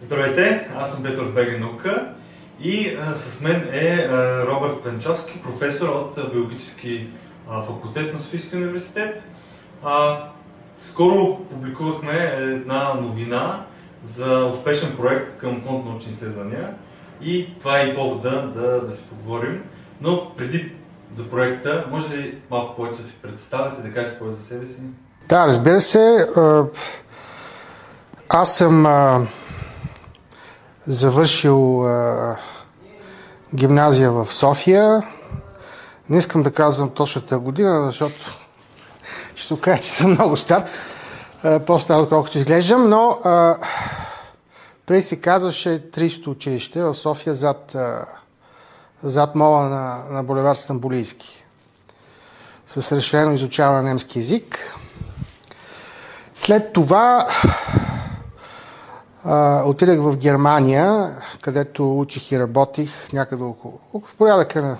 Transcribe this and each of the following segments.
Здравейте, аз съм Петър Бега и а, с мен е а, Робърт Пенчовски, професор от а, биологически а, факултет на Софийския университет. А, скоро публикувахме една новина за успешен проект към фонд научни изследвания и това е и повода да, да си поговорим. Но преди за проекта, може ли малко повече да си представите, да кажете повече за себе си? Да, разбира се. Аз съм завършил а, гимназия в София. Не искам да казвам точната година, защото ще се окаже, че съм много стар, по-стар, отколкото изглеждам, но а, преди се казваше 300 училище в София зад, а, зад мола на, на булевар Стамбулийски с решено изучаване на немски язик. След това отидах в Германия, където учих и работих някъде около, в порядъка на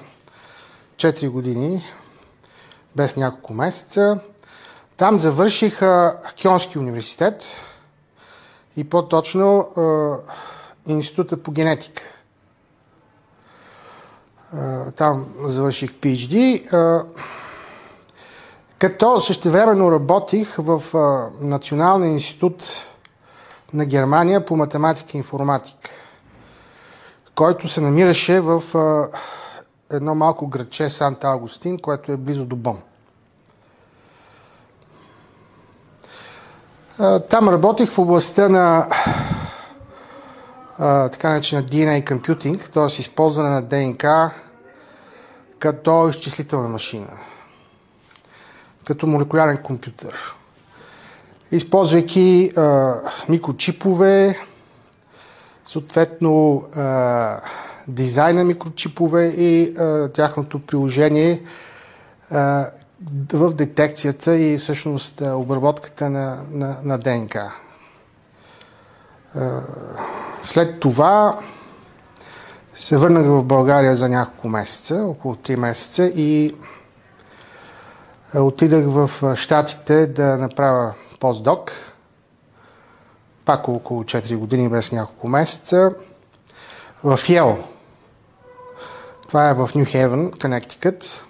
4 години, без няколко месеца. Там завърших Кьонски университет и по-точно Института по генетика. Там завърших PhD, като същевременно работих в Националния институт на Германия по математика и информатика, който се намираше в едно малко градче Санта Агустин, което е близо до Бон. Там работих в областта на така наречена DNA компютинг, т.е. използване на ДНК като изчислителна машина, като молекулярен компютър използвайки а, микрочипове, съответно а, дизайна микрочипове и а, тяхното приложение а, в детекцията и всъщност обработката на, на, на ДНК. А, след това се върнах в България за няколко месеца, около 3 месеца и отидах в Штатите да направя постдок, пак около 4 години без няколко месеца, в Йел. Това е в Нью Хевен, Коннектикът,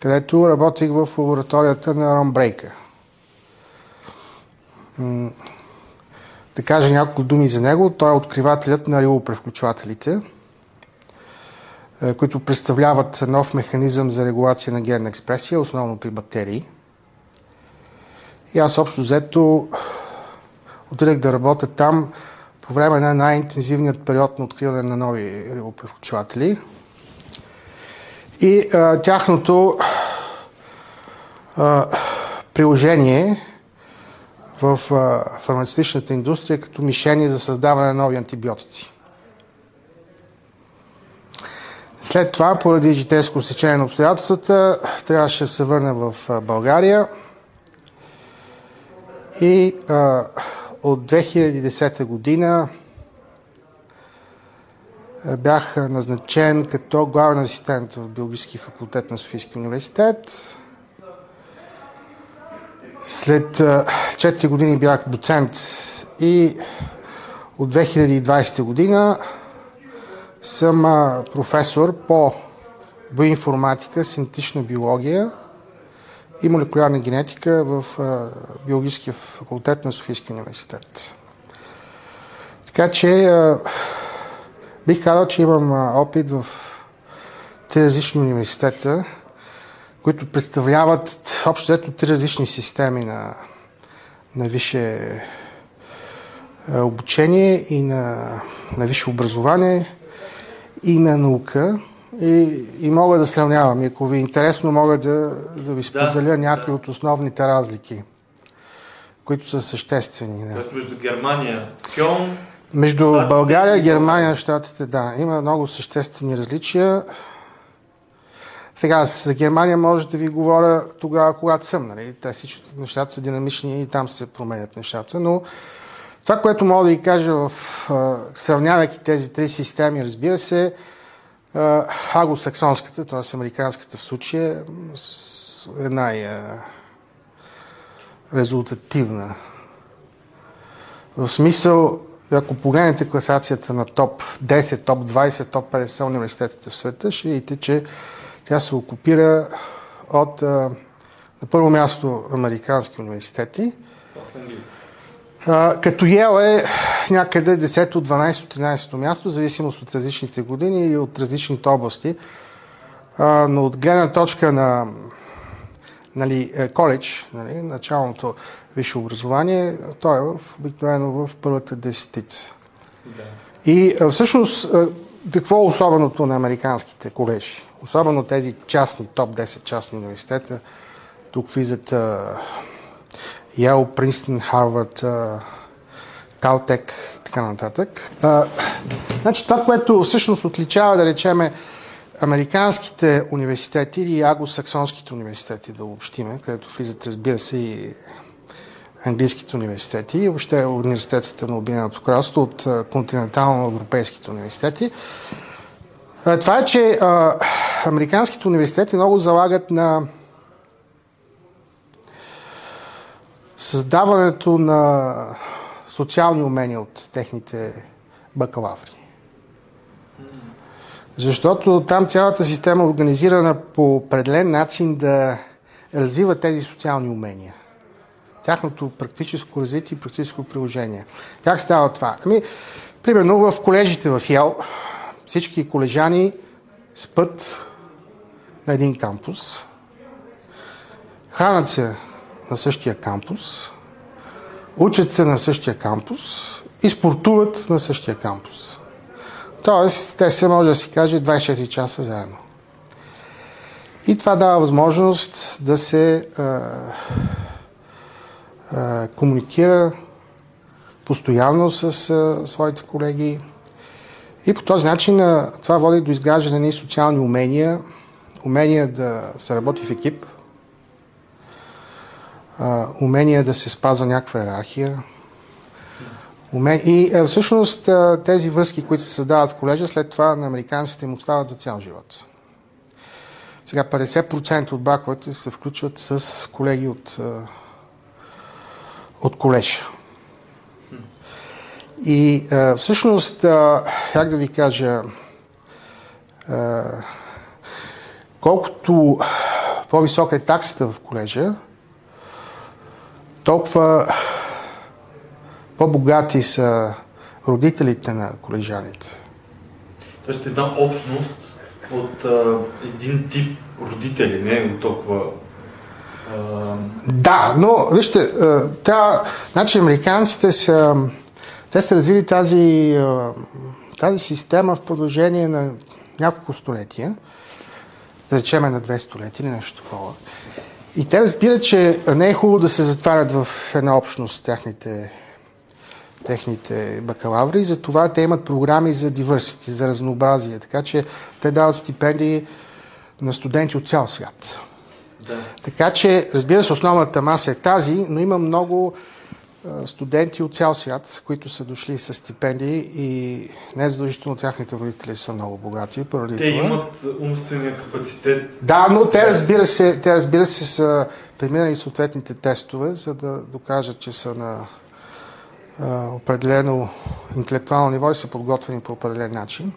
където работих в лабораторията на Рон Брейка. Да кажа няколко думи за него. Той е откривателят на рилопревключвателите, е, които представляват нов механизъм за регулация на генна експресия, основно при бактерии – и аз общо взето отидах да работя там по време на най-интензивният период на откриване на нови рибопревключватели. И а, тяхното а, приложение в а, фармацевтичната индустрия като мишени за създаване на нови антибиотици. След това, поради житейско сечение на обстоятелствата, трябваше да се върна в България – и а, от 2010 година бях назначен като главен асистент в биологически факултет на Софийския университет. След 4 години бях доцент и от 2020 година съм професор по биоинформатика, синтетична биология и молекулярна генетика в биологическия факултет на Софийския университет. Така че бих казал, че имам опит в три различни университета, които представляват общо ето три различни системи на, на висше обучение и на, на висше образование и на наука. И, и мога да сравнявам. И ако ви е интересно, мога да, да ви споделя да, някои да. от основните разлики, които са съществени. Да. Тоест между Германия, Кьон... Между Штатите, България, Германия, Штатите, да. Има много съществени различия. Сега, за Германия може да ви говоря тогава, когато съм. Нали? Те всички нещата са динамични и там се променят нещата. Но това, което мога да ви кажа, в, сравнявайки тези три системи, разбира се, Аглосаксонската, т.е. американската в случая, е най-резултативна. В смисъл, ако погледнете класацията на топ 10, топ 20, топ 50 университетите в света, ще видите, че тя се окупира от на първо място американски университети, като Йел е някъде 10, 12, 13 място, в зависимост от различните години и от различните области. Но от гледна точка на нали, е, коледж, нали, началното висше образование, той е в, обикновено в първата десетица. Да. И всъщност, какво е особеното на американските колежи? Особено тези частни, топ 10 частни университета, тук влизат Йел, Принстън, Харвард, Калтек и така нататък. А, значи това, което всъщност отличава, да речеме, американските университети или аглосаксонските университети, да обобщиме, където влизат, разбира се, и английските университети и въобще университетите на Обединеното кралство от континентално-европейските университети. Това е, че а, американските университети много залагат на създаването на социални умения от техните бакалаври. Защото там цялата система е организирана по определен начин да развива тези социални умения. Тяхното практическо развитие и практическо приложение. Как става това? Ами, примерно в колежите в Йел всички колежани спът на един кампус, хранят се на същия кампус, учат се на същия кампус и спортуват на същия кампус. Тоест, те се може да си каже 24 часа заедно. И това дава възможност да се а, а, комуникира постоянно с а, своите колеги. И по този начин а, това води до изграждане на социални умения, умения да се работи в екип, а, умения да се спазва някаква иерархия, и е, всъщност тези връзки, които се създават в колежа, след това на американците им остават за цял живот. Сега 50% от браковете се включват с колеги от, от колеж. И всъщност, как да ви кажа, колкото по-висока е таксата в колежа, толкова по-богати са родителите на колежаните. Тоест една общност от а, един тип родители, не от толкова... А... Да, но вижте, тя, значи американците са, те са развили тази, тази система в продължение на няколко столетия, да речеме на две столетия или нещо такова. И те разбират, че не е хубаво да се затварят в една общност тяхните техните бакалаври, затова те имат програми за diversity, за разнообразие, така че те дават стипендии на студенти от цял свят. Да. Така че, разбира се, основната маса е тази, но има много студенти от цял свят, които са дошли с стипендии и не задължително тяхните родители са много богати. Поради те това. имат умствения капацитет. Да, но те разбира се, те разбира се са преминали съответните тестове, за да докажат, че са на определено интелектуално ниво и са подготвени по определен начин.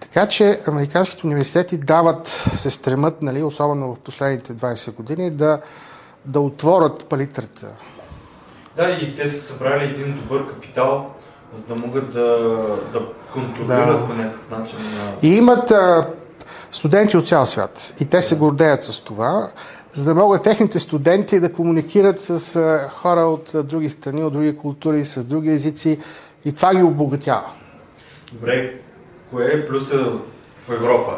Така че американските университети дават, се стремат, нали, особено в последните 20 години, да, да отворят палитрата. Да, и те са събрали един добър капитал, за да могат да, да контролират да. по някакъв начин. И имат а, студенти от цял свят. И те се гордеят с това за да могат техните студенти да комуникират с хора от други страни, от други култури, с други езици и това ги обогатява. Добре, кое е плюса в Европа?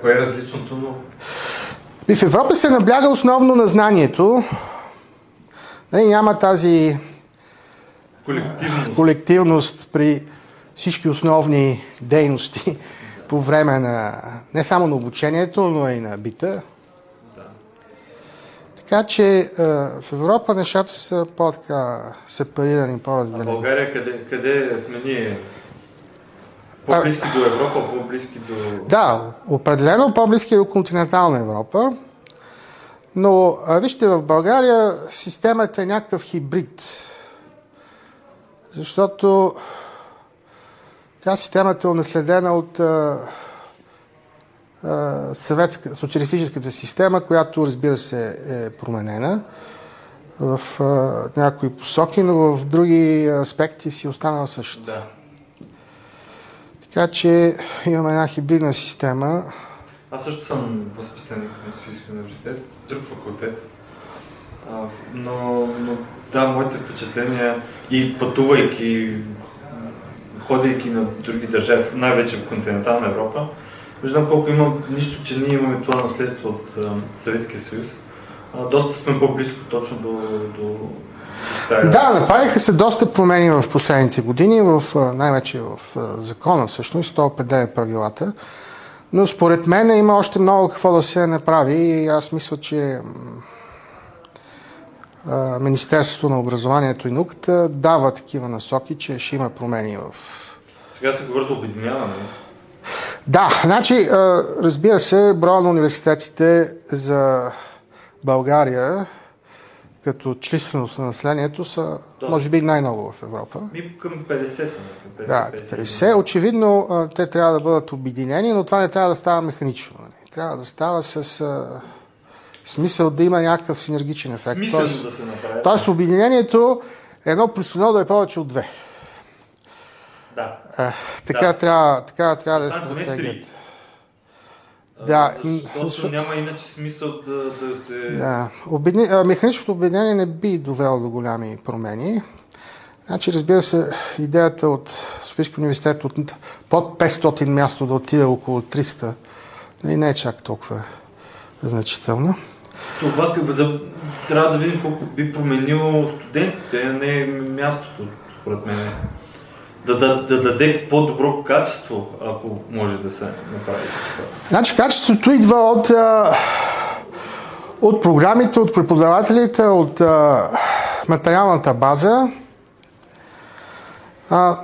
Кое е различното? Но... И в Европа се набляга основно на знанието. Не, нали, няма тази колективност. колективност при всички основни дейности по време на не само на обучението, но и на бита. Така че е, в Европа нещата са по-така сепарирани, по-разделени. А България къде, къде сме ние? По-близки а, до Европа, по-близки до... Да, определено по-близки до континентална Европа. Но а, вижте, в България системата е някакъв хибрид. Защото тя системата е унаследена от а, а, съветска, социалистическата система, която разбира се е променена в а, някои посоки, но в други аспекти си останала същата. Да. Така че имаме една хибридна система. Аз също съм възпитаник на Софийския университет, друг факултет. А, но, но да, моите впечатления и пътувайки, ходейки на други държави, най-вече в континентална Европа, виждам колко има нищо, че ние имаме това наследство от Съветския съюз. А, доста сме по-близко точно до, до. Да, направиха се доста промени в последните години, в, най-вече в закона всъщност, то определя правилата. Но според мен има още много какво да се направи и аз мисля, че Министерството на образованието и науката дава такива насоки, че ще има промени в... Сега се говори за обединяване. Да, значи, разбира се, броя на университетите за България като численост на населението са, Да. може би, най-много в Европа. Ми към 50 са. към 50, Да, 50. Очевидно, те трябва да бъдат обединени, но това не трябва да става механично. нали? Трябва да става с а, смисъл да има някакъв синергичен ефект. Смислено Тоест, да се направи. тоест обединението едно плюс едно да е повече от две. Да. А, така, Да. трябва, така трябва да е стратегията. Да, Защото няма иначе смисъл да, да се... Да. Обедини... а, Механичното обединение не би довело до голями промени. Значи, разбира се, идеята от Софийския университет от под 500 място да отиде около 300 нали, не е чак толкова значително. Това трябва да видим колко би променило студентите, а не мястото, според мен. Да, да, да даде по-добро качество, ако може да се направи. Значи, качеството идва от, от програмите, от преподавателите, от материалната база.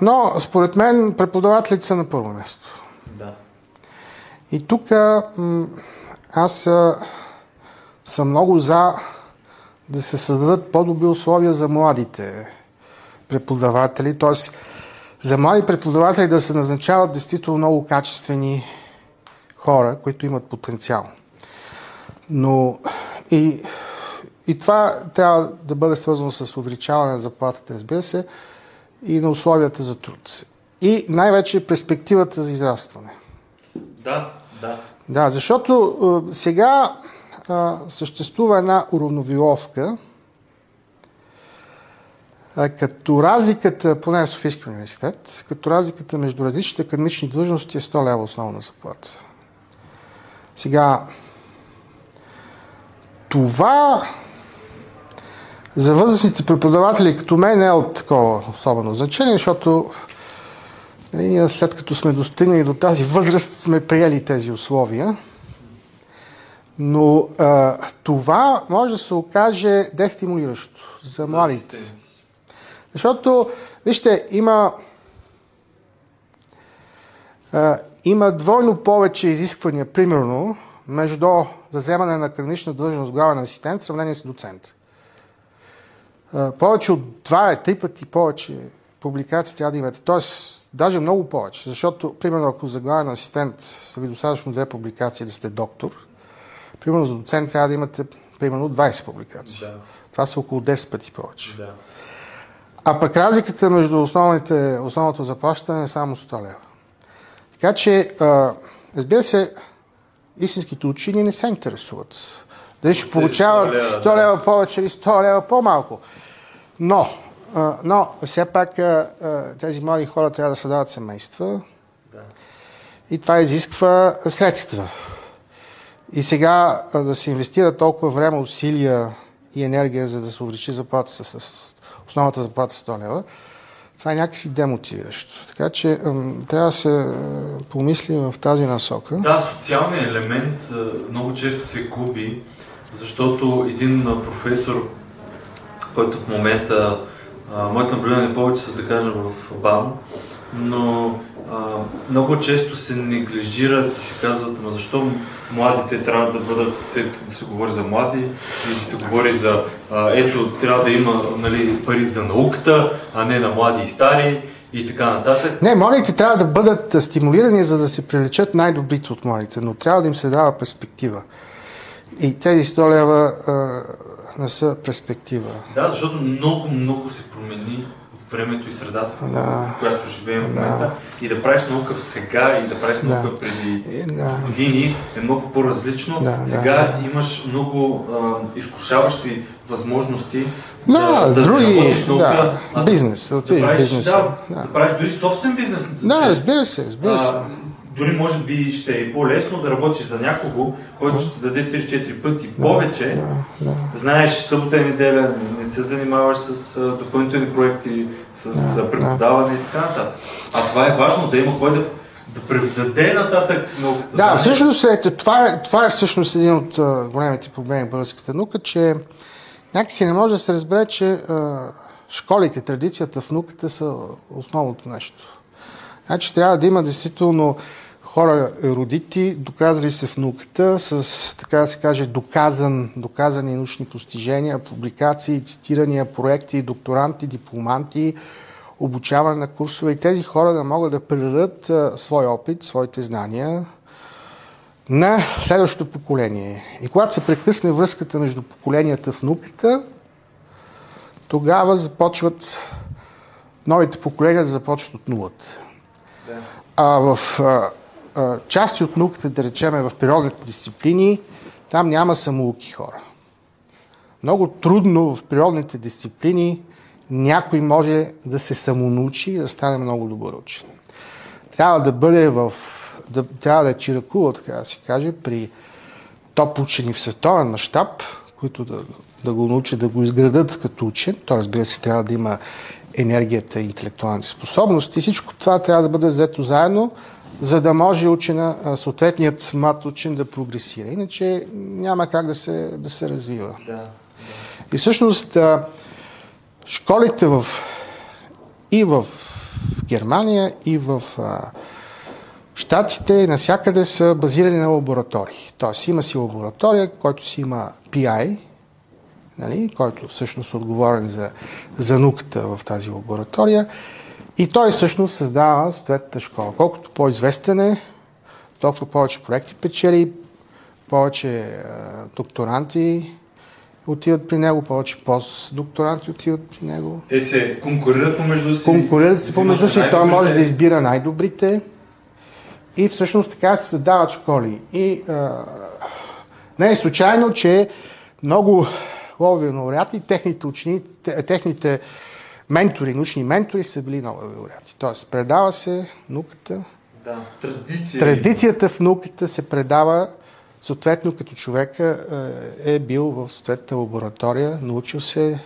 Но, според мен, преподавателите са на първо място. Да. И тук аз съм много за да се създадат по-добри условия за младите преподаватели, т.е. за млади преподаватели да се назначават действително много качествени хора, които имат потенциал. Но и, и това трябва да бъде свързано с увеличаване на заплатата, разбира се, и на условията за труд. И най-вече перспективата за израстване. Да, да. Да, защото е, сега е, съществува една уравновиловка, като разликата, поне в Софийския университет, като разликата между различните академични длъжности е 100 лева основна заплата. Сега, това за възрастните преподаватели като мен не е от такова особено значение, защото нали, ние след като сме достигнали до тази възраст, сме приели тези условия. Но а, това може да се окаже дестимулиращо за младите. Защото, вижте, има, а, има двойно повече изисквания, примерно, между за вземане на академична длъжност главен асистент в сравнение с доцент. А, повече от два, три пъти повече публикации трябва да имате. Тоест, даже много повече. Защото, примерно, ако за главен асистент са ви достатъчно две публикации да сте доктор, примерно за доцент трябва да имате примерно 20 публикации. Да. Това са около 10 пъти повече. Да. А пък разликата между основните, основното заплащане е само 100 лева. Така че, а, разбира се, истинските учени не се интересуват. Дали ще получават 100 100 лева, повече или 100 лева по-малко. Но, а, но все пак а, тези млади хора трябва да създават семейства Да. и това изисква средства. И сега да се инвестира толкова време, усилия и енергия, за да се увеличи заплата с основната заплата 100 лева, това е някакси демотивиращо. Така че трябва да се а, помисли в тази насока. Да, социалният елемент а, много често се губи, защото един професор, който в момента, моето наблюдение повече са да кажем в БАН, но а, много често се неглижират и се казват, но защо младите трябва да бъдат, да се говори за млади, или да се говори за, а, ето, трябва да има нали, пари за науката, а не на млади и стари и така нататък. Не, младите трябва да бъдат стимулирани, за да се привлечат най-добрите от младите, но трябва да им се дава перспектива. И тези 100 лева а, не са перспектива. Да, защото много, много се промени времето и средата, да. в която живеем в момента. Да. И да правиш наука сега и да правиш наука да. преди да. години е много по-различно. Да, сега да. имаш много а, изкушаващи възможности да, да, други, да работиш наука. Да, бизнес, да, да правиш, бизнес. Да, да. да правиш дори собствен бизнес. Да, разбира се, разбира се. А, дори може би ще е по-лесно да работиш за някого, който ще даде 3-4 пъти повече. Да, да, да. Знаеш, събота и неделя не се занимаваш с допълнителни проекти, с да, преподаване да. и така нататък. А това е важно, да има кой да да предаде нататък науката. Да, всъщност ето, това, е, това е всъщност един от големите проблеми в българската наука, че някакси не може да се разбере, че школите, традицията в науката са основното нещо. Значи трябва да има действително хора еродити, доказали се в науката, с, така да се каже, доказан, доказани научни постижения, публикации, цитирания, проекти, докторанти, дипломанти, обучаване на курсове и тези хора да могат да предадат свой опит, своите знания на следващото поколение. И когато се прекъсне връзката между поколенията в науката, тогава започват новите поколения да започват от нулата. А в а, части от науката, да речем, в природните дисциплини, там няма самоуки хора. Много трудно в природните дисциплини някой може да се самонаучи и да стане много добър учен. Трябва да бъде в... Да, трябва да е чиракува, така да се каже, при топ учени в световен мащаб, които да, да го научат да го изградат като учен. То, разбира се, трябва да има енергията и интелектуалните способности. Всичко това трябва да бъде взето заедно, за да може учена, съответният мат учен да прогресира. Иначе няма как да се, да се развива. Да, да. И всъщност школите в, и в Германия, и в Штатите насякъде са базирани на лаборатории. Тоест има си лаборатория, който си има PI, нали, който всъщност е отговорен за, за науката в тази лаборатория. И той всъщност създава съответната школа. Колкото по-известен е, толкова повече проекти печели, повече е, докторанти отиват при него, повече постдокторанти отиват при него. Те се конкурират помежду си. Конкурират се помежду си, той може да избира най-добрите. И всъщност така се създават школи. И а, не е случайно, че много лови лауреати, техните учени, техните ментори, научни ментори са били нови лауреати. Тоест, предава се науката. Да, традиция. Традицията в науката се предава съответно като човека е, е бил в съответната лаборатория, научил се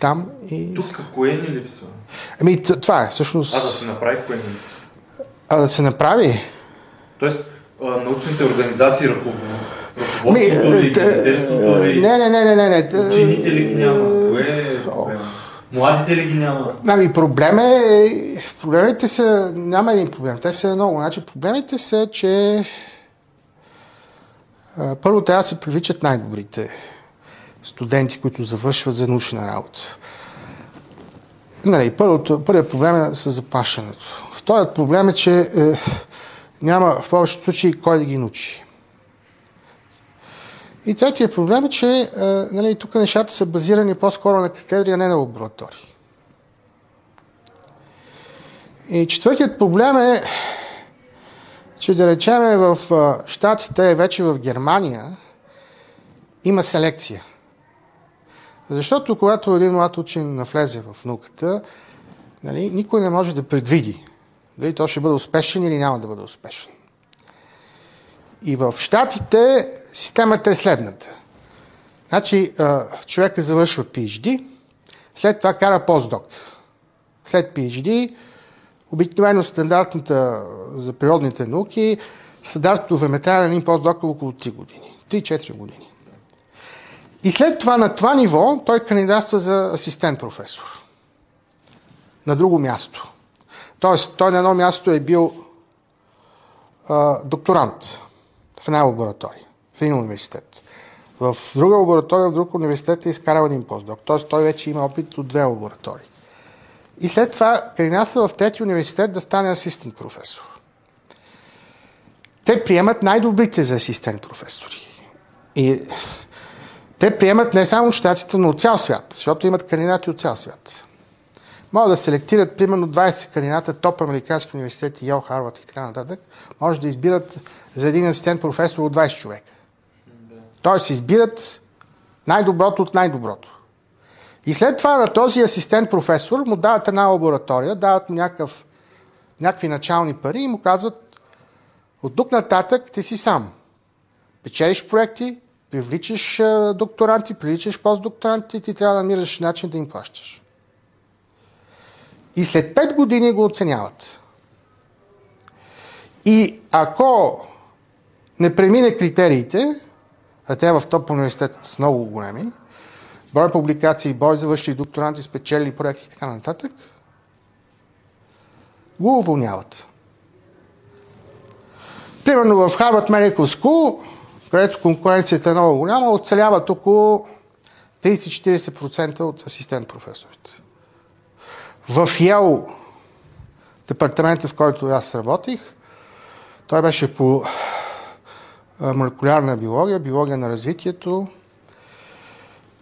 там и... Тук кое ни липсва? Ами това е всъщност... А да се направи кое липсва? А да се направи? Тоест, научните организации ръководството ли, министерството ли? Не, не, не, не, не. Учените ли няма? Младите ли ги няма? Ами проблем е, проблемите са, няма един проблем, те са много. Значи проблемите са, че първо трябва да се привличат най-добрите студенти, които завършват за научна работа. Нали, първото, първият проблем е с заплащането. Вторият проблем е, че е, няма в повечето случаи кой да ги научи. И третия проблем е, че а, нали, тук нещата са базирани по-скоро на катедри, а не на лаборатории. И четвъртият проблем е, че да речеме в Штатите, вече в Германия, има селекция. Защото когато един млад учен навлезе в науката, нали, никой не може да предвиди дали той ще бъде успешен или няма да бъде успешен. И в Штатите системата е следната. Значи, човека завършва PhD, след това кара постдок. След PhD, обикновено стандартната за природните науки, стандартното време трябва на един постдок е около 3 години. 3-4 години. И след това на това ниво той кандидатства за асистент професор. На друго място. Тоест, той на едно място е бил а, докторант в една лаборатория, в един университет. В друга лаборатория, в друг университет е изкарал един постдок. Тоест, той вече има опит от две лаборатории. И след това кандидатства в трети университет да стане асистент професор. Те приемат най-добрите за асистент професори. И те приемат не само щатите, но от цял свят, защото имат кандидати от цял свят. Могат да селектират примерно 20 кандидата, топ американски университети, Йел, Харвард и така нататък. Може да избират за един асистент професор от 20 човека. Тоест избират най-доброто от най-доброто. И след това на този асистент професор му дават една лаборатория, дават му някакъв, някакви начални пари и му казват от тук нататък ти си сам. Печелиш проекти, привличаш докторанти, привличаш постдокторанти, ти трябва да намираш начин да им плащаш. И след 5 години го оценяват. И ако не премине критериите, те в топ университетите са много големи, брой публикации, бой завършили докторанти, спечели проекти и така нататък, го уволняват. Примерно в Harvard Medical School, където конкуренцията е много голяма, оцеляват около 30-40% от асистент професорите. В Йел, департамента, в който аз работих, той беше по молекулярна биология, биология на развитието,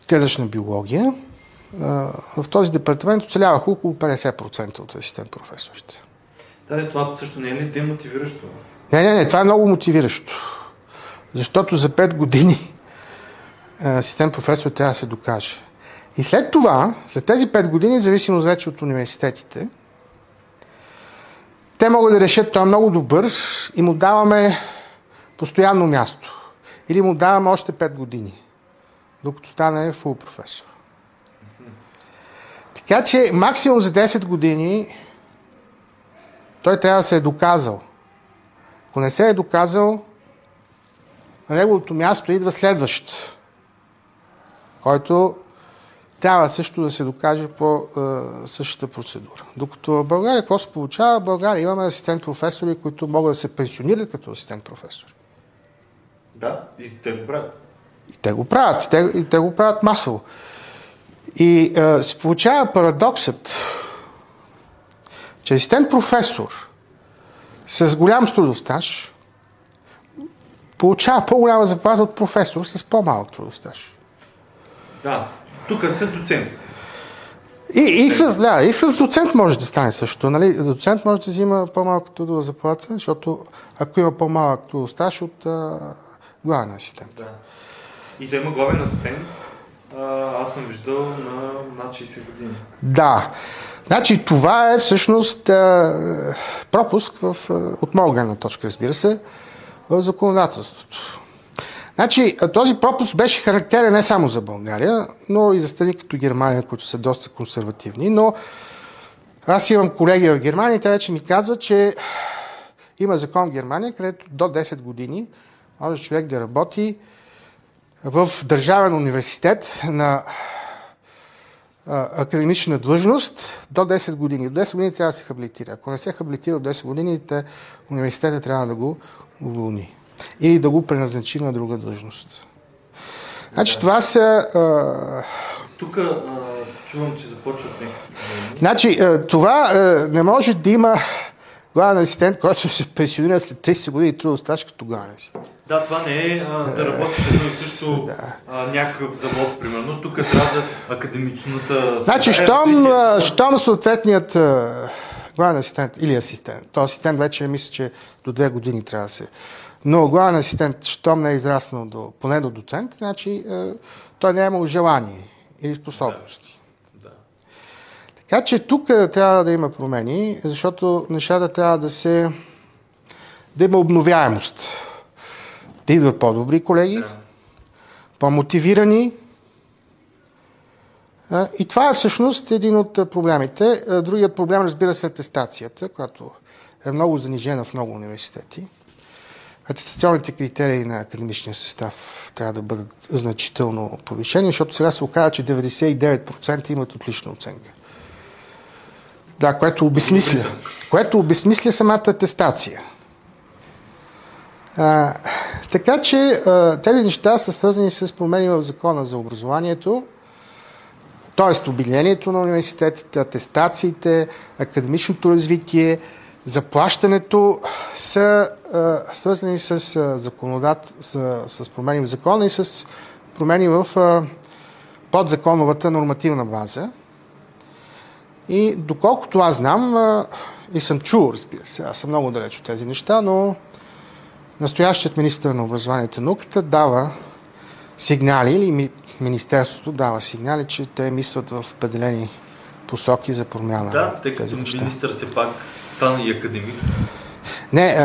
клетъчна биология. В този департамент оцеляваха около 50% от асистент професорите. Да, това също не е ли демотивиращо? Не, не, не, това е много мотивиращо. Защото за 5 години асистент професор трябва да се докаже. И след това, след тези 5 години, в зависимост вече от университетите, те могат да решат, той е много добър и му даваме постоянно място. Или му даваме още 5 години, докато стане фул професор. Така че максимум за 10 години той трябва да се е доказал. Ако не се е доказал, на неговото място идва следващ, който трябва също да се докаже по е, същата процедура. Докато в България, какво се получава? В България имаме асистент професори, които могат да се пенсионират като асистент професори. Да, и те го правят. И те го правят. И те, и те го правят масово. И е, се получава парадоксът, че асистент професор с голям трудостаж получава по-голяма заплата от професор с по-малък трудостаж. Да, тук с доцент. И, и, с, да, и с доцент може да стане също. Нали? Доцент може да взима по-малко трудова заплата, защото ако има по-малък трудостаж от а, главен асистент. Да. И да има главен асистент, аз съм виждал на над 60 години. Да. Значи това е всъщност пропуск в, от моя гледна точка, разбира се, в законодателството. Значи, този пропуск беше характерен не само за България, но и за страни като Германия, които са доста консервативни. Но аз имам колеги в Германия те вече ми казват, че има закон в Германия, където до 10 години може човек да работи в държавен университет на академична длъжност до 10 години. До 10 години трябва да се хабилитира. Ако не се хабилитира от 10 години, университета трябва да го уволни или да го преназначи на друга длъжност. Значи това са... А... Тук чувам, че започват някакви. Значи това а, не може да има главен асистент, който се пенсионира след 30 години трудов стаж като главен асистент. Да, това не е а, да работиш едно и също да. а, някакъв завод, примерно. Тук трябва да академичната... Значи, щом, съответният главен асистент или асистент, то асистент вече мисля, че до две години трябва да се но главен асистент, щом не е израснал до, поне до доцент, значи е, той не е имал желание или способности. Да. Да. Така че тук е, трябва да има промени, защото нещата трябва да се... да има обновяемост. Да идват по-добри колеги, да. по-мотивирани. И това е всъщност един от проблемите. Другият проблем, разбира се, е атестацията, която е много занижена в много университети. Атестационните критерии на академичния състав трябва да бъдат значително повишени, защото сега се оказа, че 99% имат отлична оценка. Да, което обесмисля. Което обесмисля самата атестация. А, така че тези неща са свързани с промени в закона за образованието, т.е. обединението на университетите, атестациите, академичното развитие, заплащането са свързани с а, законодат, с, с промени в закона и с промени в подзаконовата нормативна база. И доколкото аз знам и съм чул, разбира се, аз съм много далеч от тези неща, но настоящият министър на образованието и науката дава сигнали, или Министерството дава сигнали, че те мислят в определени посоки за промяна. Да, тъй като министър се пак стана и академик. Не, е,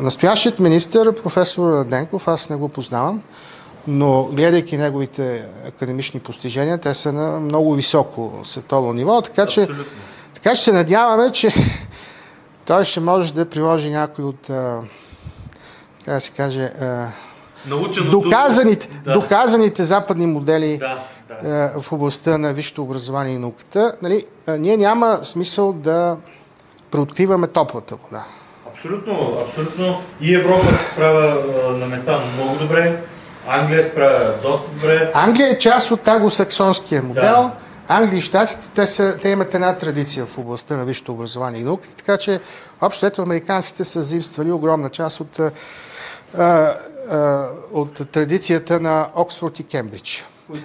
настоящият министър, професор Денков, аз не го познавам, но гледайки неговите академични постижения, те са на много високо световно ниво, така че, така че се надяваме, че той ще може да приложи някой от, как да се каже, доказаните, да. доказаните западни модели да, да. в областта на висшето образование и науката. Нали, ние няма смисъл да преоткриваме топлата вода. Абсолютно, абсолютно. И Европа се справя на места много добре. Англия се справя доста добре. Англия е част от англосаксонския модел. Да. Англия и Штатите, те, са, те имат една традиция в областта на висшето образование и наука, така че общо ето американците са заимствали огромна част от, а, а, от традицията на Оксфорд и Кембридж.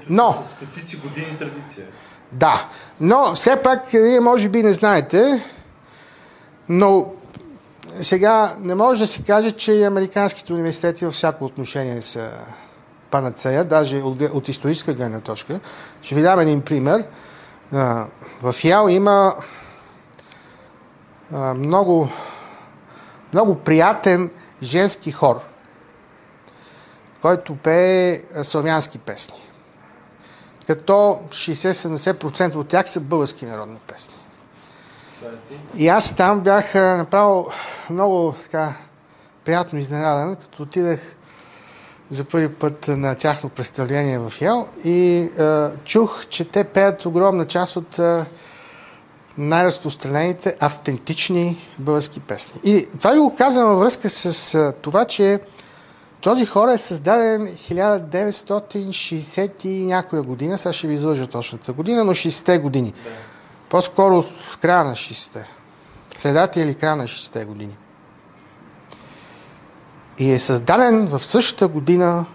Но, стотици години традиция. Да, но все пак вие може би не знаете, но сега не може да се каже, че и американските университети във всяко отношение са панацея, даже от, от историческа гледна точка. Ще ви дам един пример. В Ял има много, много приятен женски хор, който пее славянски песни. Като 60-70% от тях са български народни песни. И аз там бях направил много така приятно изненадан, като отидах за първи път на тяхно представление в Ял и е, чух, че те пеят огромна част от е, най-разпространените автентични български песни. И това ви го казвам във връзка с е, това, че този хор е създаден 1960 и някоя година, сега ще ви излъжа точната година, но 60-те години. Да. По-скоро в края на 60-те. Средата или края на 60-те години. И е създаден в същата година,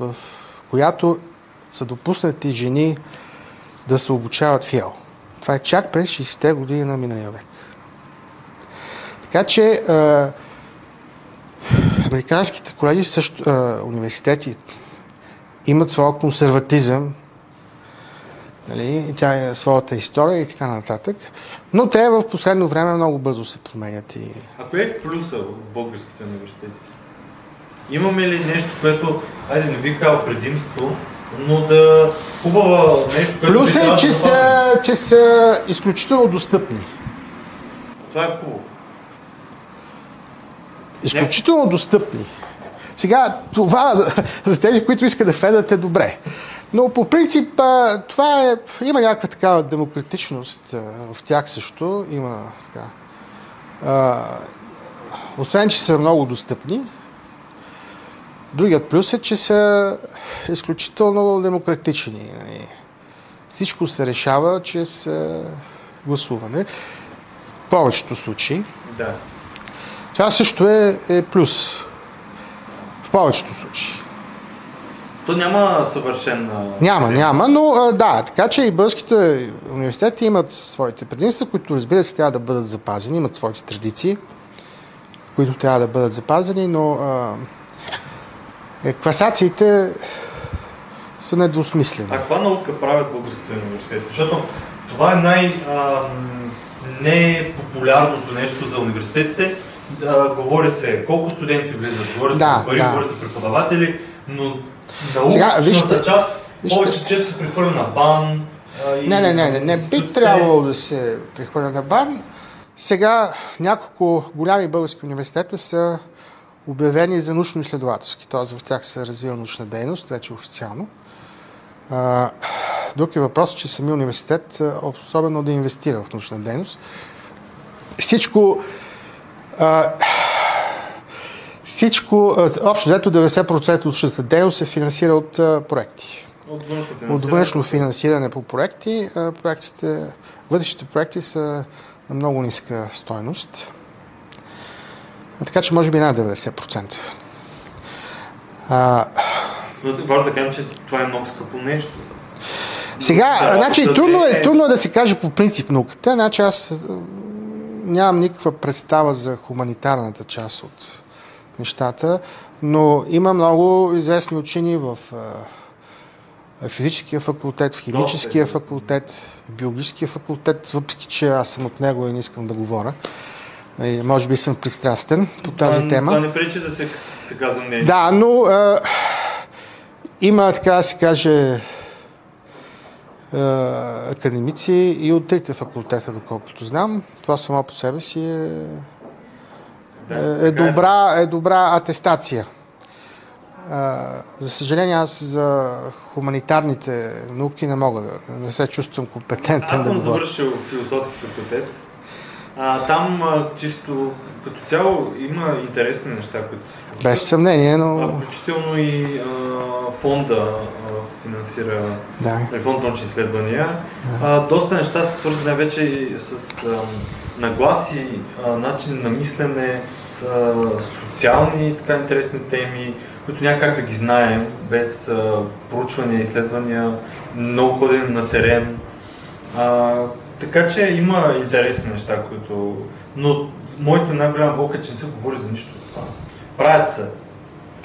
в която са допуснати жени да се обучават в ЕЛ. Това е чак през 60-те години на миналия век. Така че американските колеги, също, е, университети, имат своя консерватизъм, нали, тя е своята история и така нататък. Но те в последно време много бързо се променят. И... А кое е плюса в българските университети? Имаме ли нещо, което, айде не би казал предимство, но да хубава нещо, което Плюс е, че, да са, че са изключително достъпни. Това е хубаво. Изключително достъпни. Сега, това за тези, които искат да федат е добре. Но по принцип това е, има някаква такава демократичност в тях също. Има така. Освен, че са много достъпни, Другият плюс е, че са изключително демократични. Нали. Всичко се решава чрез гласуване. В повечето случаи. Да. Това също е, е плюс. В повечето случаи. То няма съвършен... Няма, няма, но да, така че и българските университети имат своите предимства, които разбира се трябва да бъдат запазени, имат своите традиции, които трябва да бъдат запазени, но а, е, класациите са недвусмислени. А каква наука правят българските университети? Защото това е най- непопулярното нещо за университетите. Да, говори се колко студенти влизат, говори се да, за пари, да. говори се преподаватели, но научната част вижте, повече често се прехвърля на БАН. И не, не, не, не, не би трябвало да се прехвърля на БАН. Сега няколко голями български университета са обявени за научно-изследователски, т.е. в тях се развива научна дейност, вече официално. друг е въпрос, че самия университет особено да инвестира в научна дейност. Всичко а, всичко, общо взето 90% от научната дейност се финансира от а, проекти. От външно финансиране. От външно финансиране по проекти. А, проектите, вътрешните проекти са на много ниска стойност. А, така че може би над 90%. А, Но важно да кажем, че това е много скъпо нещо. Сега, да, значи, трудно е, трудно е да се каже по принцип науката. Значи аз нямам никаква представа за хуманитарната част от нещата, но има много известни учени в физическия факултет, в химическия факултет, в биологическия факултет, въпреки че аз съм от него и не искам да говоря. И, може би съм пристрастен по тази това, тема. Това не пречи да се, се казва нещо. Да, но а, има, така да се каже, академици и от трите факултета, доколкото знам. Това само по себе си е, да, е, е, добра, е добра атестация. За съжаление, аз за хуманитарните науки не мога да не се чувствам компетентен. Аз съм да завършил философски факултет. А, там а, чисто като цяло има интересни неща, които се Без съмнение, но... А, включително и а, фонда а, финансира да. Фонд научни изследвания. Да. А, доста неща са свързани вече с а, нагласи, а, начин на мислене, а, социални така интересни теми, които няма как да ги знаем без а, проучвания, изследвания, много ходене на терен. А, така че има интересни неща, които... Но моята най-голяма болка е, че не се говори за нищо от това. Правят се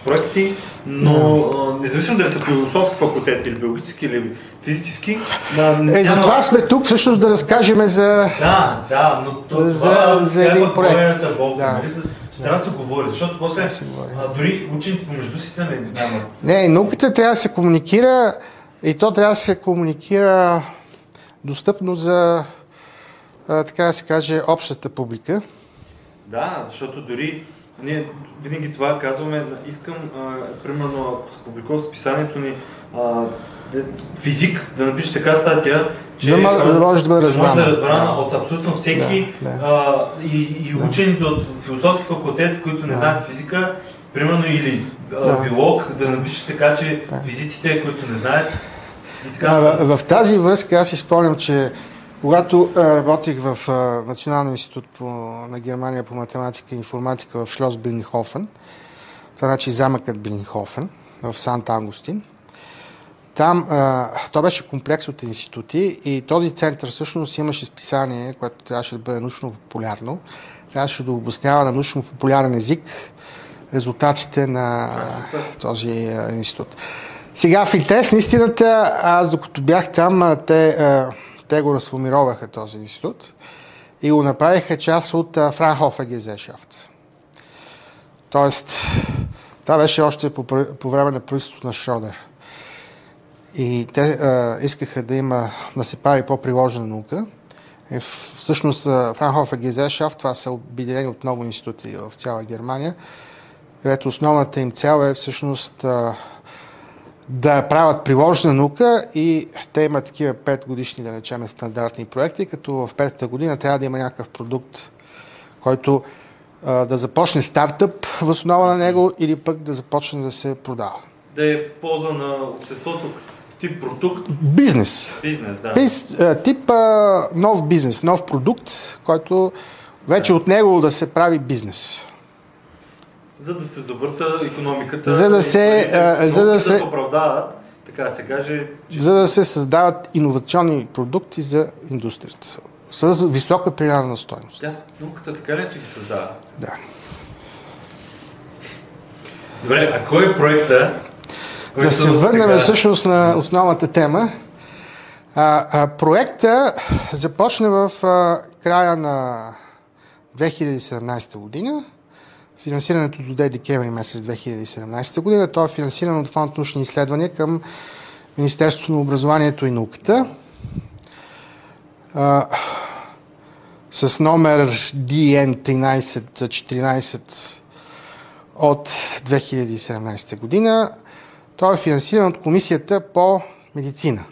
проекти, но no. независимо дали са философски факултет или биологически или физически. Да, не, е, затова сме тук всъщност да разкажем за... Да, да, но това, за, за един проект. Болка, да. нали? Ще трябва да се говори, защото после а, дори учените помежду си не нямат. Не, науката трябва да се комуникира и то трябва да се комуникира достъпно за, а, така да се каже, общата публика. Да, защото дори ние винаги това казваме, искам, а, примерно, ако се публикува списанието ни а, физик, да напише така статия, че да, да може да бъде разбрана, да разбрана да. от абсолютно всеки да, да. А, и, и да. учените от философски факултет, които не да. знаят физика, примерно или да. биолог, да напише така, че да. физиците, които не знаят. Да, в, в тази връзка аз изпомням, че когато а, работих в а, Националния институт по, на Германия по математика и информатика в Шлос Бирнихофен, това значи замъкът Бирнихофен в Сант Августин, там а, то беше комплекс от институти и този център всъщност имаше списание, което трябваше да бъде научно-популярно. Трябваше да обяснява на научно-популярен език резултатите на този а, институт. Сега, в интерес на истината, аз докато бях там, те, те го разформироваха този институт и го направиха част от Франхофер Гезешафт. Тоест, това беше още по, по време на правителството на Шродер. И те а, искаха да има, да се прави по-приложена наука. И всъщност Франхофер Гезешафт, това са обединени от много институти в цяла Германия, където основната им цел е всъщност а, да правят приложена наука и те имат такива 5 годишни, да речем, стандартни проекти, като в петата година трябва да има някакъв продукт, който а, да започне стартъп в основа на него или пък да започне да се продава. Да е полза на обществото тип продукт? Бизнес. Бизнес, да. Биз, тип а, нов бизнес, нов продукт, който вече да. от него да се прави бизнес за да се завърта економиката. За да се, а, за да се, оправдават, така да се каже. Че... За да се създават иновационни продукти за индустрията. С висока принадена стоеност. Да, науката така ли, че ги създава? Да. Добре, а кой е проекта? Да се върнем сега... всъщност на основната тема. А, а, проекта започна в а, края на 2017 година Финансирането до декември месец 2017 година. То е финансирано от фонд научни изследвания към Министерството на образованието и науката. А, с номер DN 1314 от 2017 година. То е финансирано от Комисията по медицина.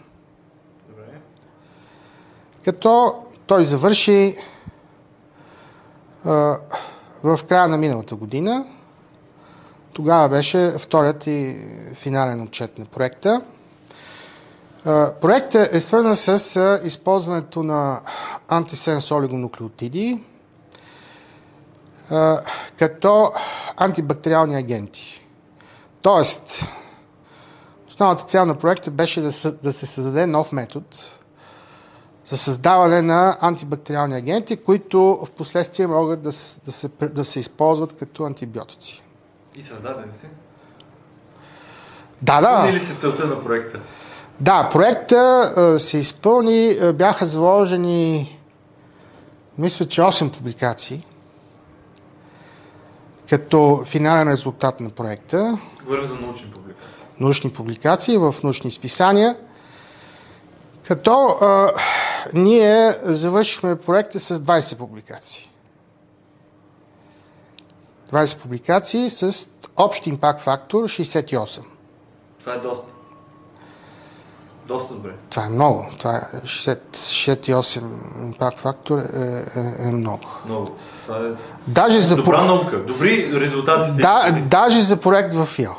като той завърши а, в края на миналата година. Тогава беше вторият и финален отчет на проекта. Проектът е свързан с използването на антисенс олигонуклеотиди като антибактериални агенти. Тоест, основната цел на проекта беше да, се създаде нов метод за създаване на антибактериални агенти, които в последствие могат да, да, се, да се използват като антибиотици. И създаден си? Да, да. Или си целта на проекта? Да, проекта а, се изпълни, а, бяха заложени, мисля, че 8 публикации като финален резултат на проекта. Говорим за научни публикации. Научни публикации в научни списания. Като а, ние завършихме проекта с 20 публикации. 20 публикации с общ импакт фактор 68. Това е доста. Доста добре. Това е много. Това е 60, 68 импакт фактор е, е, е много. Много. Това е Даже за добра наука. Добри резултати сте. Да, даже за проект в ФИО.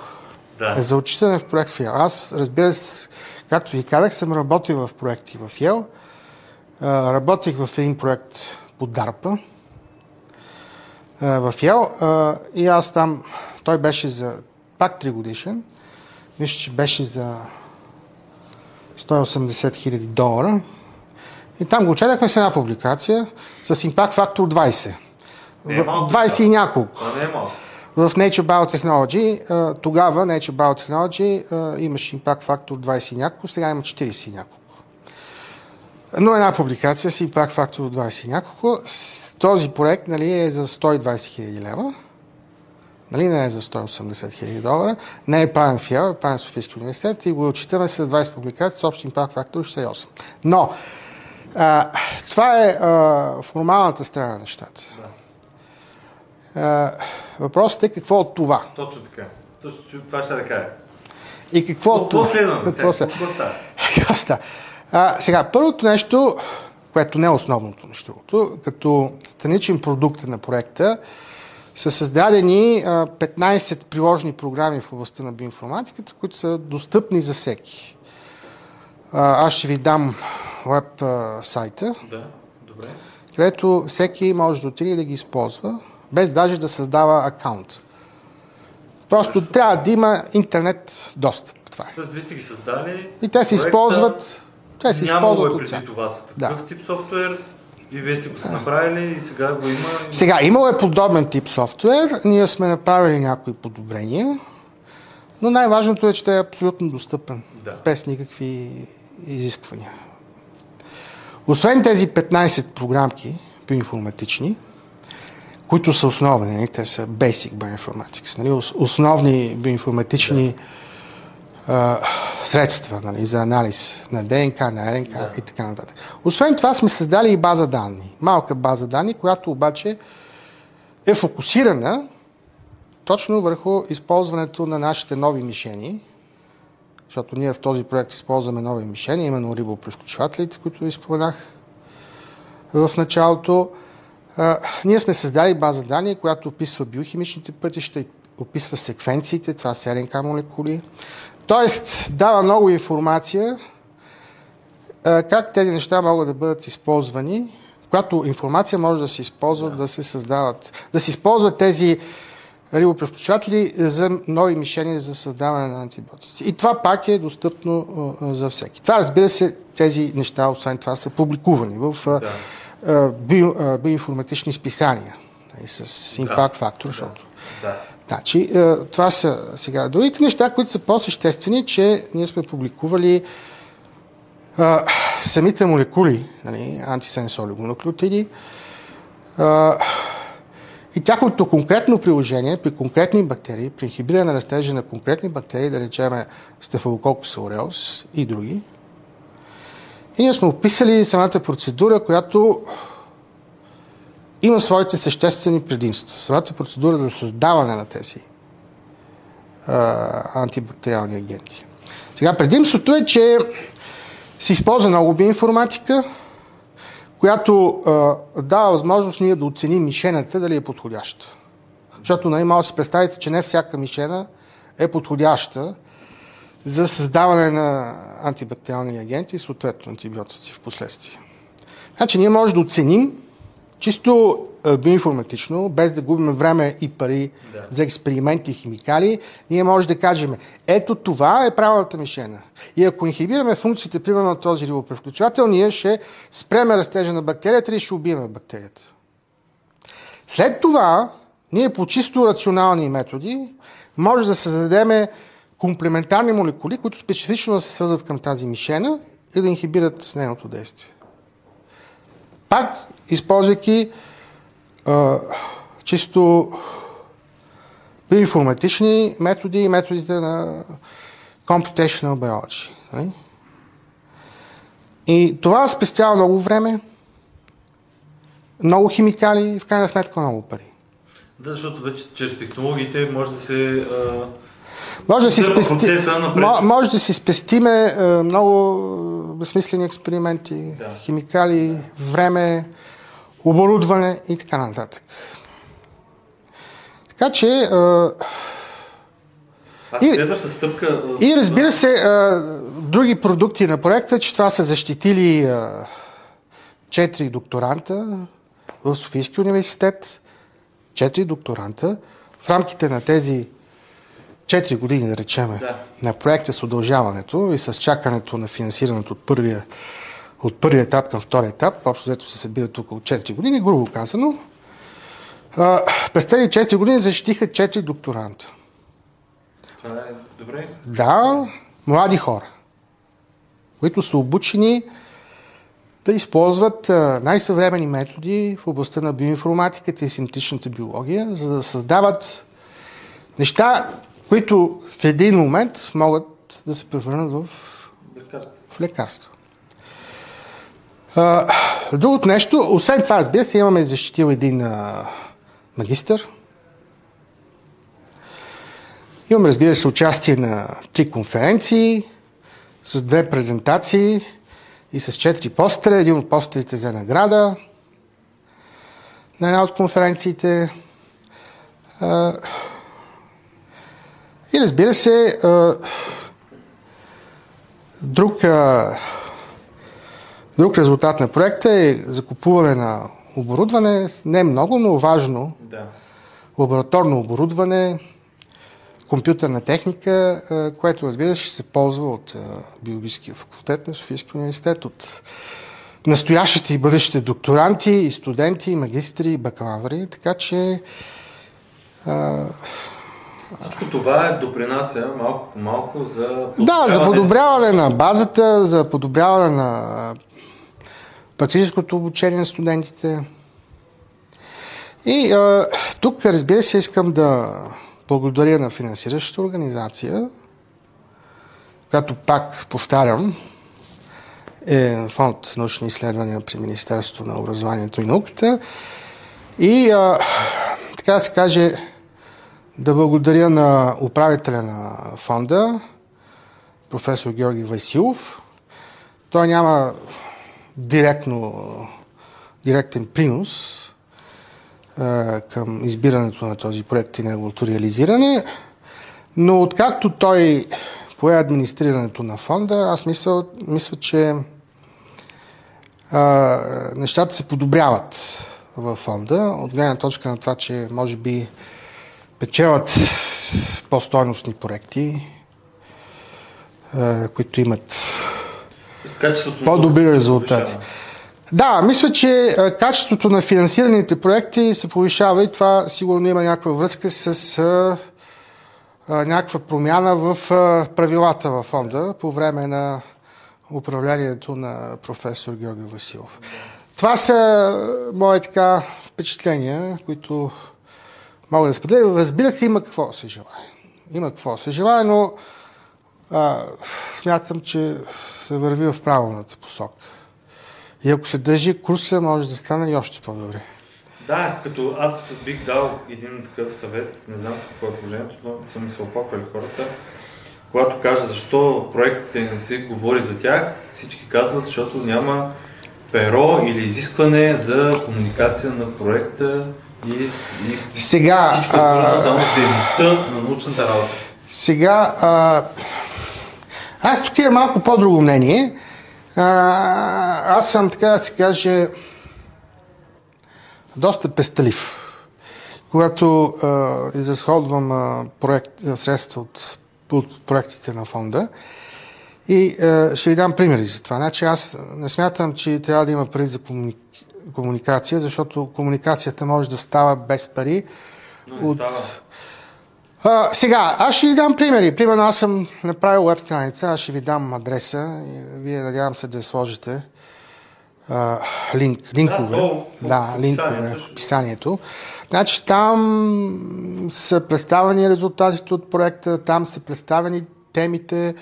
Да. За отчитане в проект в ИЕЛ. Аз, разбира се, както ви казах, съм работил в проекти в ИЕЛ. Работих в един проект по DARPA в ИЕЛ и аз там, той беше за пак 3 годишен. Мисля, че беше за 180 хиляди долара. И там го четахме с една публикация с импакт фактор 20. Не е малко, 20 и няколко. Не е. В Nature Biotechnology, тогава Nature Biotechnology имаше импакт фактор 20 и няколко, сега има 40 и няколко. Но една публикация с импакт фактор 20 и няколко. С този проект нали, е за 120 хиляди лева. Нали, не е за 180 хиляди долара. Не е правен в ИЕЛ, е правен в Софийски университет и го отчитаме с 20 публикации с общ импакт фактор 68. Но а, това е а, формалната страна на нещата. Да. А, въпросът е какво от това? Точно така. Точно това ще да кажа. И какво от това? Какво следва? Какво става? А, сега, първото нещо, което не е основното нещо, като страничен продукт на проекта, са създадени а, 15 приложни програми в областта на биоинформатиката, които са достъпни за всеки. Аз ще ви дам веб сайта, Да, добре. където всеки може да отиде да ги използва, без даже да създава акаунт. Просто трябва да има интернет достъп. Това е. Тоест, вие сте ги създали. И те се проекта, използват, те се Нямало е преди това Да. такъв тип софтуер и вие сте го се направили и сега го има. Сега, имало е подобен тип софтуер, ние сме направили някои подобрения, но най-важното е, че той е абсолютно достъпен, Да. без никакви изисквания. Освен тези 15 програмки биоинформатични, които са основни, нали, те са Basic Bioinformatics, нали, ос- основни биоинформатични а, средства нали, за анализ на ДНК, на РНК Да. и така нататък. Освен това сме създали и база данни. Малка база данни, която обаче е фокусирана точно върху използването на нашите нови мишени, защото ние в този проект използваме нови мишени, именно рибопревключвателите, които ви споменах в началото. А, ние сме създали база данни, която описва биохимичните пътища, описва секвенциите, това са РНК молекули. Тоест, дава много информация как тези неща могат да бъдат използвани, която информация може да се използва, да, се създават, да се използват тези рибопревключватели за нови мишени за създаване на антибиотици. И това пак е достъпно за всеки. Това, разбира се, тези неща, освен това, са публикувани в Да. биоинформатични списания нали, с импакт фактор, защото Да. Значи, е, това са сега. Другите неща, които са по-съществени, че ние сме публикували а, самите молекули, нали, антисенс олигонуклеотиди, а, и тяхното конкретно приложение при конкретни бактерии, при инхибиране на растежа на конкретни бактерии, да речеме Staphylococcus aureus и други. И ние сме описали самата процедура, която има своите съществени предимства. Самата процедура за създаване на тези а, антибактериални агенти. Сега, предимството е, че се използва много биоинформатика, която а, дава възможност ние да оценим мишената дали е подходяща. Защото нали, може да си представите, че не всяка мишена е подходяща за създаване на антибактериални агенти и съответно антибиотици в последствие. Значи ние можем да оценим чисто биоинформатично, без да губим време и пари да. за експерименти и химикали, ние можем да кажем, ето това е правилната мишена. И ако инхибираме функциите, примерно на този рибопревключвател, ние ще спреме растежа на бактерията или ще убием бактерията. След това, ние по чисто рационални методи може да създадем комплементарни молекули, които специфично да се свързват към тази мишена и да инхибират нейното действие. Пак, използвайки а, чисто биоинформатични методи и методите на computational biology. Нали? И това спестява много време, много химикали и в крайна сметка много пари. Да, защото вече чрез технологиите може да се а... Може да, си спести... може да си спестиме много безсмислени експерименти, да. химикали, време, оборудване и така нататък. Така че. А, и, стъпка. И разбира се, а, други продукти на проекта, че това са защитили четири докторанта в Софийския университет, четири докторанта. В рамките на тези 4 години, да речеме, да. на проекта с удължаването и с чакането на финансирането от първия от първия етап към втория етап, общо взето се събират около 4 години, грубо казано, а, през тези 4 години защитиха 4 докторанта. Това е добре? Да, млади хора, които са обучени да използват най-съвремени методи в областта на биоинформатиката и синтетичната биология, за да създават неща, които в един момент могат да се превърнат в, в лекарство. Другото нещо, освен това, разбира се, имаме защитил един а, магистър. Имаме, разбира се, участие на три конференции, с две презентации и с четири постера. Един от постерите за награда на една от конференциите. А, и разбира се, друг Друг резултат на проекта е закупуване на оборудване, не много, но важно. Да. Лабораторно оборудване, компютърна техника, което разбира се ще се ползва от биологическия факултет на Софийския университет, от настоящите и бъдещите докторанти, и студенти, и магистри, и бакалаври, така че всичко това е допринася малко по малко за Да, за подобряване на базата, за подобряване на практическото обучение на студентите. И а, тук, разбира се, искам да благодаря на финансиращата организация, която пак повтарям, е фонд научни изследвания при Министерството на образованието и науката. И а, така се каже, да благодаря на управителя на фонда, професор Георги Василов. Той няма директно, директен принос а, към избирането на този проект и неговото реализиране. Но откакто той пое администрирането на фонда, аз мисля, мисля че а, нещата се подобряват в фонда, от гледна точка на това, че може би печелят по-стойностни проекти, а, които имат по-добри резултати. Да, мисля, че качеството на финансираните проекти се повишава и това сигурно има някаква връзка с а, някаква промяна в правилата във фонда по време на управлението на професор Георги Василов. Това са мои така впечатления, които мога да споделя. Разбира се, има какво се желая. Има какво се желая, но а, смятам, че се върви в правилната посока. И ако се държи курса, може да стане и още по-добре. Да, като аз бих дал един такъв съвет, не знам какво е положението, но съм ми се опаквали хората. Когато кажа защо проектите не се говори за тях, всички казват, защото няма перо или изискване за комуникация на проекта и, и Сега, всичко е свързано само с дейността на научната работа. Сега, а, аз тук имам малко по-друго мнение. А, аз съм, така да се каже, доста пестелив. Когато а, изразходвам а, проект, средства от, от проектите на фонда, и а, ще ви дам примери за това. Значи аз не смятам, че трябва да има пари за комуни... комуникация, защото комуникацията може да става без пари. Но от... става. А, сега, аз ще ви дам примери. Примерно аз съм направил веб страница, аз ще ви дам адреса и вие надявам се да я сложите. А, линк, линкове. да, в линкове описанието в описанието. Значи там са представени резултатите от проекта, там са представени темите,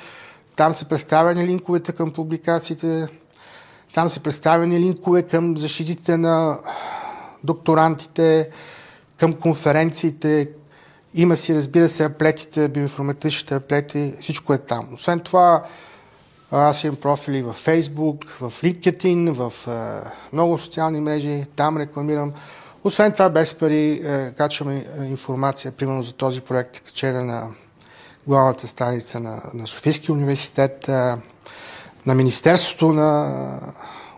там са представени линковете към публикациите, там са представени линкове към защитите на докторантите, към конференциите. Има си, разбира се, аплетите, биоинформатичните аплети, всичко е там. Освен това, аз имам профили в Facebook, в LinkedIn, в много социални мрежи, там рекламирам. Освен това, без пари, е, качваме информация, примерно за този проект, качена на главната страница на, на Софийския университет, е, на Министерството на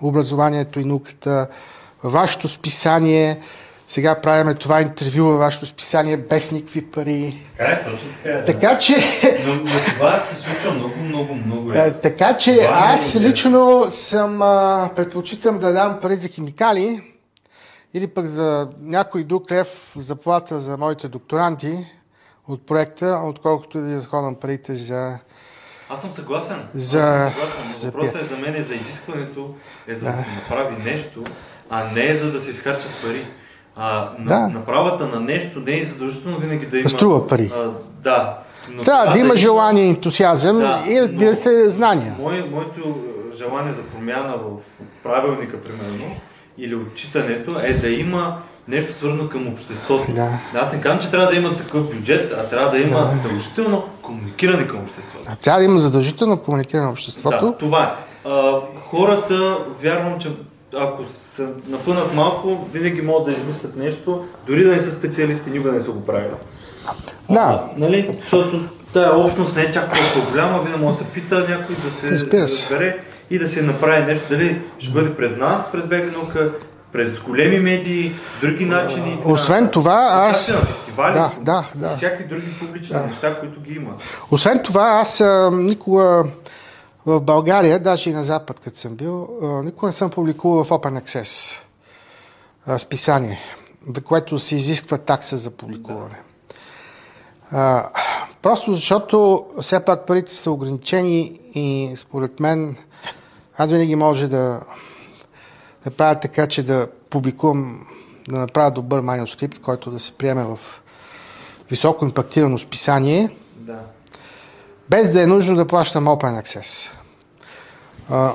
образованието и науката, във вашето списание. Сега правиме това интервю във вашето списание без никакви пари. Така е, точно така е. да. Така че, Но, но това се случва много, много, много. е, Е. така че Това е аз идея. лично съм а, предпочитам да дам пари за химикали или пък за някой друг лев заплата за моите докторанти от проекта, отколкото да разходвам парите за... Аз съм съгласен. За- Аз съм съгласен. Въпросът е за мен е за изискването, е за да, се направи нещо, а не е за да се изхарчат пари. А, на, Да. направата на нещо не е задължително винаги да има... струва пари. А, да. Но Трябва това да има желание, ентусиазъм Да, и разбира се знания. Мое, моето е, желание за промяна в правилника, примерно, или отчитането е да има нещо свързано към обществото. Да. Аз не казвам, че трябва да има такъв бюджет, а трябва да има задължително комуникиране към обществото. А Трябва да има задължително комуникиране на обществото. Да, това е. А, хората, вярвам, че ако се напънат малко, винаги могат да измислят нещо, дори да не са специалисти, никога не са го правили. Да. А, нали? Защото тая общност не е чак толкова голяма, винаги може да се пита някой да се разбере и да се направи нещо. Дали ще бъде през нас, през БГ наука, през големи медии, други начини. Освен нататък. това, аз- на фестивали Да, да, да. и всякакви други публични неща, които ги има. Освен това, аз а, никога в България, даже и на Запад, като съм бил, а, никога не съм публикувал в Open Access а, списание, за което се изисква такса за публикуване. А, просто защото все пак парите са ограничени и според мен аз винаги може да, да правя така, че да публикувам, да направя добър манускрипт, който да се приеме в високо импактирано списание, Да. без да е нужно да плащам Open Access. А,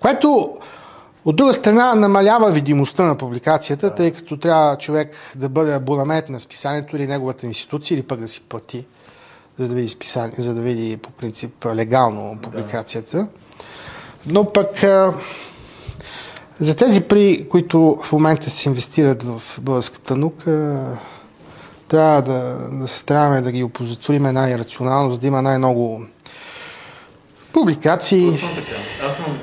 което от друга страна намалява видимостта на публикацията, тъй като трябва човек да бъде абонамент на списанието или неговата институция, или пък да си плати, за да види, списание, за да види по принцип легално публикацията. Но пък за тези пари, които в момента се инвестират в българската наука, трябва да, да се стараме да ги опозотвориме най-рационално, за да има най-много публикации. Точно така. Аз съм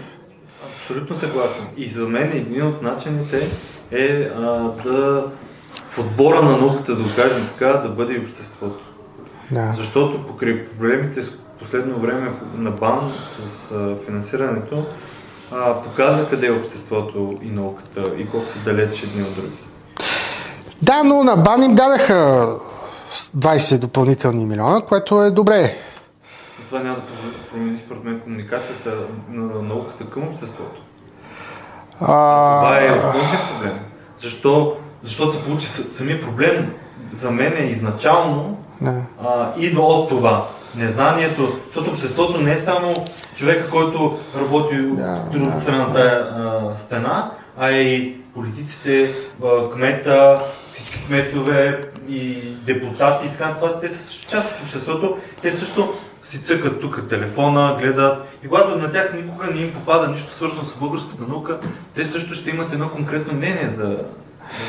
абсолютно съгласен. И за мен един от начините е а, да в отбора на науката, да го кажем така, да бъде и обществото. Да. Защото покрай проблемите с последно време на БАН с а, финансирането, а, показа къде е обществото и науката и колко са далеч едни от други. да, но на БАН им дадаха 20 допълнителни милиона, което е добре. Това няма да промени според мен комуникацията на науката към обществото. Това е А, основният проблем. Защо? Защото се получи самия проблем за мен е изначално да. а, идва от това. Незнанието, защото обществото не е само човека, който работи Да, от другата страна на тая а, стена, а и политиците, а, кмета, всички кметове и депутати и така. Това, те са част от обществото. Те също си цъкат тук телефона, гледат. И когато на тях никога не им попада нищо свързано с българската наука, те също ще имат едно конкретно мнение за,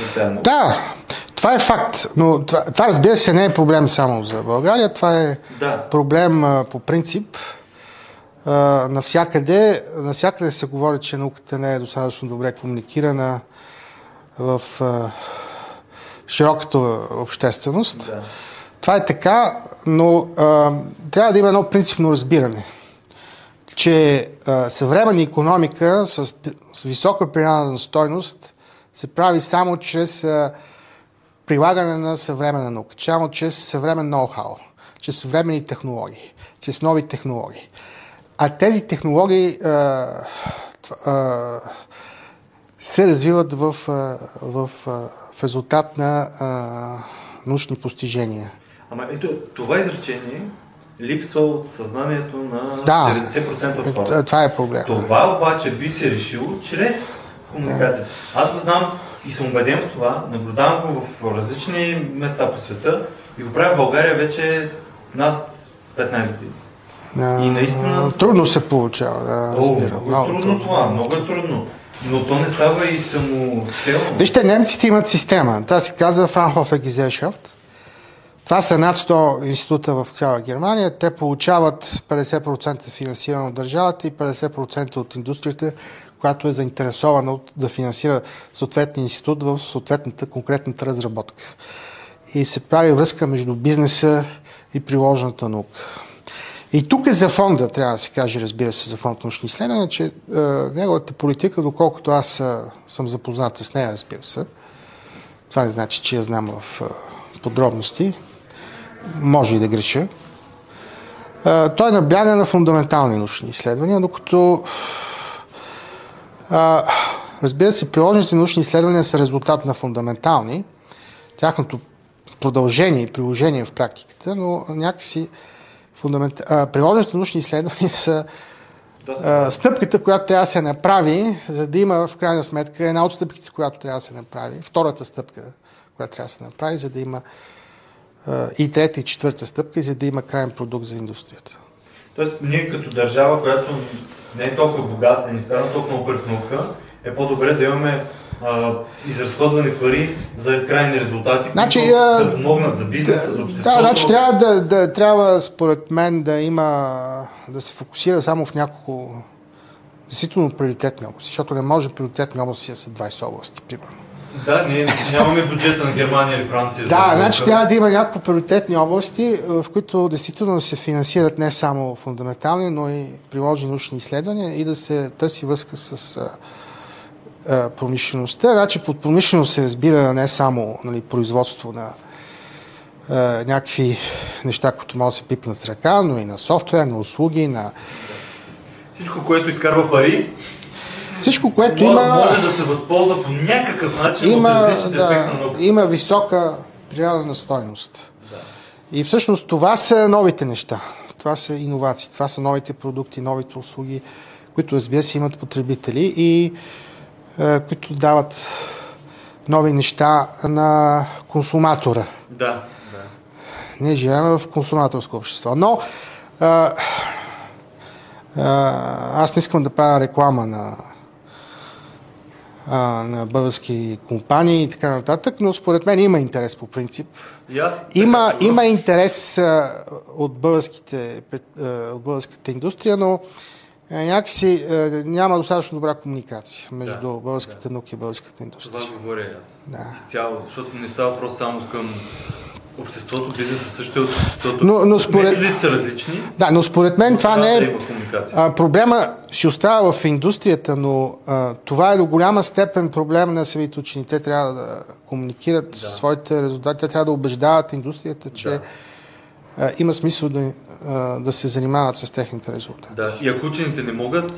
за тази наука. Да, това е факт, но това, това разбира се не е проблем само за България, това е Да. проблем а, по принцип. А, навсякъде, навсякъде се говори, че науката не е достатъчно добре комуникирана в а, широката общественост. Да. Това е така, но а, трябва да има едно принципно разбиране, че а, съвременна економика с, с висока принадена стойност се прави само чрез а, прилагане на съвременна наука, само чрез съвремен ноу-хау, чрез съвременни технологии, чрез нови технологии. А тези технологии а, а, се развиват в, в, в резултат на а, научни постижения. Ама ето, това изречение липсва от съзнанието на Да. 90% от Е, хората. Това е проблем. Това обаче би се решило чрез комуникация. Аз го знам и съм убеден в това, наблюдавам го в различни места по света и го правя в България вече над 15 години. А, И наистина- Трудно се получава, да, О, много е трудно това, много е трудно. Но то не става и самоцелно. Вижте, немците имат система. Това се казва Fraunhofer Gesellschaft. Това са над 100 института в цяла Германия. Те получават 50% финансиране от държавата и 50% от индустрията, която е заинтересована от, да финансира съответния институт в съответната конкретната разработка. И се прави връзка между бизнеса и приложената наука. И тук е за фонда, трябва да се каже, разбира се, за фонд научни изследвания, че е, неговата политика, доколкото аз е, съм запознат с нея, разбира се, това не значи, че я знам в е, подробности, може и да греша, е, той набляга на фундаментални научни изследвания, докато разбира се, приложените научни изследвания са резултат на фундаментални, тяхното продължение и приложение в практиката, но някакси фундамент... а, приложените научни изследвания са а, стъпката, която трябва да се направи, за да има в крайна сметка една от стъпките, която трябва да се направи, втората стъпка, която трябва да се направи, за да има а, и трета и четвърта стъпка, за да има крайен продукт за индустрията. Тоест, ние като държава, която не е толкова богата, не вкарва толкова много пари в наука, е по-добре да имаме а, изразходвани пари за крайни резултати, Значи, които а, да помогнат за бизнеса, за обществото. Да, значи трябва да, да, трябва според мен да има, да се фокусира само в няколко действително приоритетни области, защото не може приоритетни области да са 20 области, примерно. Да, ние нямаме бюджета на Германия или Франция. Да, значи трябва да има няколко приоритетни области, в които действително да се финансират не само фундаментални, но и приложени научни изследвания и да се търси връзка с а, а, промишлеността. Значи под промишленост се разбира не само нали, производство на а, някакви неща, които могат да се пипнат с ръка, но и на софтуер, на услуги, на Всичко, което изкарва пари, всичко, което може, има... може да се възползва по някакъв начин има, от различните на да, науката. има висока природна стойност. Да. И всъщност това са новите неща. Това са иновации, това са новите продукти, новите услуги, които разбира се имат потребители и е, които дават нови неща на консуматора. Да, да. Ние живеем в консуматорско общество. Но а, а, аз не искам да правя реклама на, а, на български компании и така нататък, но според мен има интерес по принцип. И аз, Има, има интерес а, от, българските, от българската индустрия, но някакси а, няма достатъчно добра комуникация между Да, българската наука и българската индустрия. Това говоря аз. Да. Изцяло, защото не става въпрос само към обществото, бизнеса също е от обществото. Но- но според- Методите са различни. Да, но според мен но това не да е комуникация. А, проблема ще остава в индустрията, но а, това е до голяма степен проблем на самите учени. Те трябва да комуникират Да. своите резултати, те трябва да убеждават индустрията, че Да. А, има смисъл да, а, да се занимават с техните резултати. Да, и ако учените не могат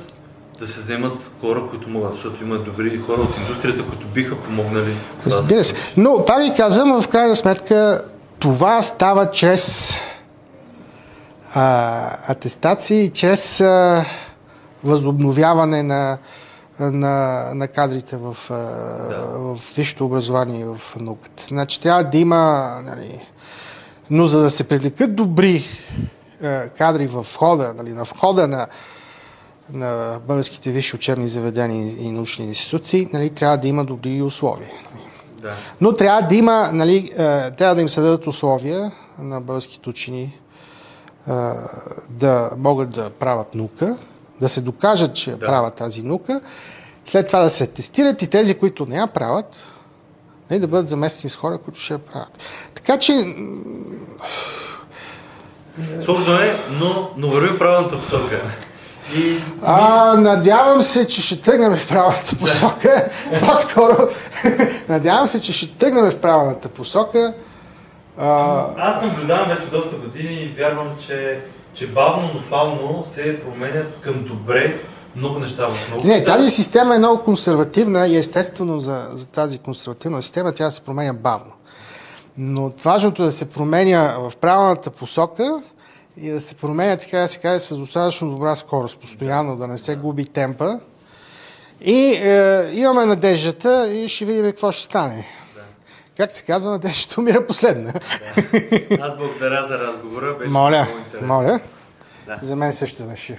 да се вземат хора, които могат, защото има добри хора от индустрията, които биха помогнали. това да Разбира се. Но, пак ви казвам, в крайна сметка това става чрез а, атестации, чрез а, възобновяване на, на, на кадрите в, а, в висшето образование и в науката. Значи трябва да има. Нали, но за да се привлекат добри е, кадри в входа, нали, на входа на, на българските висши учебни заведения и научни институти, нали, трябва да има добри условия. Да. Но трябва да има, нали, е, трябва да им се дадат условия на българските учени е, да могат да правят наука, да се докажат, че да. правят тази наука, след това да се тестират и тези, които не я правят, нали, да бъдат заместени с хора, които ще я правят. Така че... Сложно е, но, но върви правилната посока. И... А, надявам се, че ще тръгнем в правилната посока. По-скоро, надявам се, че ще тръгнем в правилната посока. А... Аз наблюдавам вече доста години и вярвам, че, че бавно, но славно се променят към добре много неща в науката. Не, тази система е много консервативна и естествено за, за тази консервативна система тя се променя бавно. Но важното е да се променя в правилната посока и да се променя, така да се каже, с достатъчно добра скорост, постоянно, да не се губи темпа. И е, имаме надеждата и ще видим какво ще стане. Да. Как се казва, надеждата умира последна. Да. Аз благодаря за разговора. Беше моля, моля. Да. За мен също беше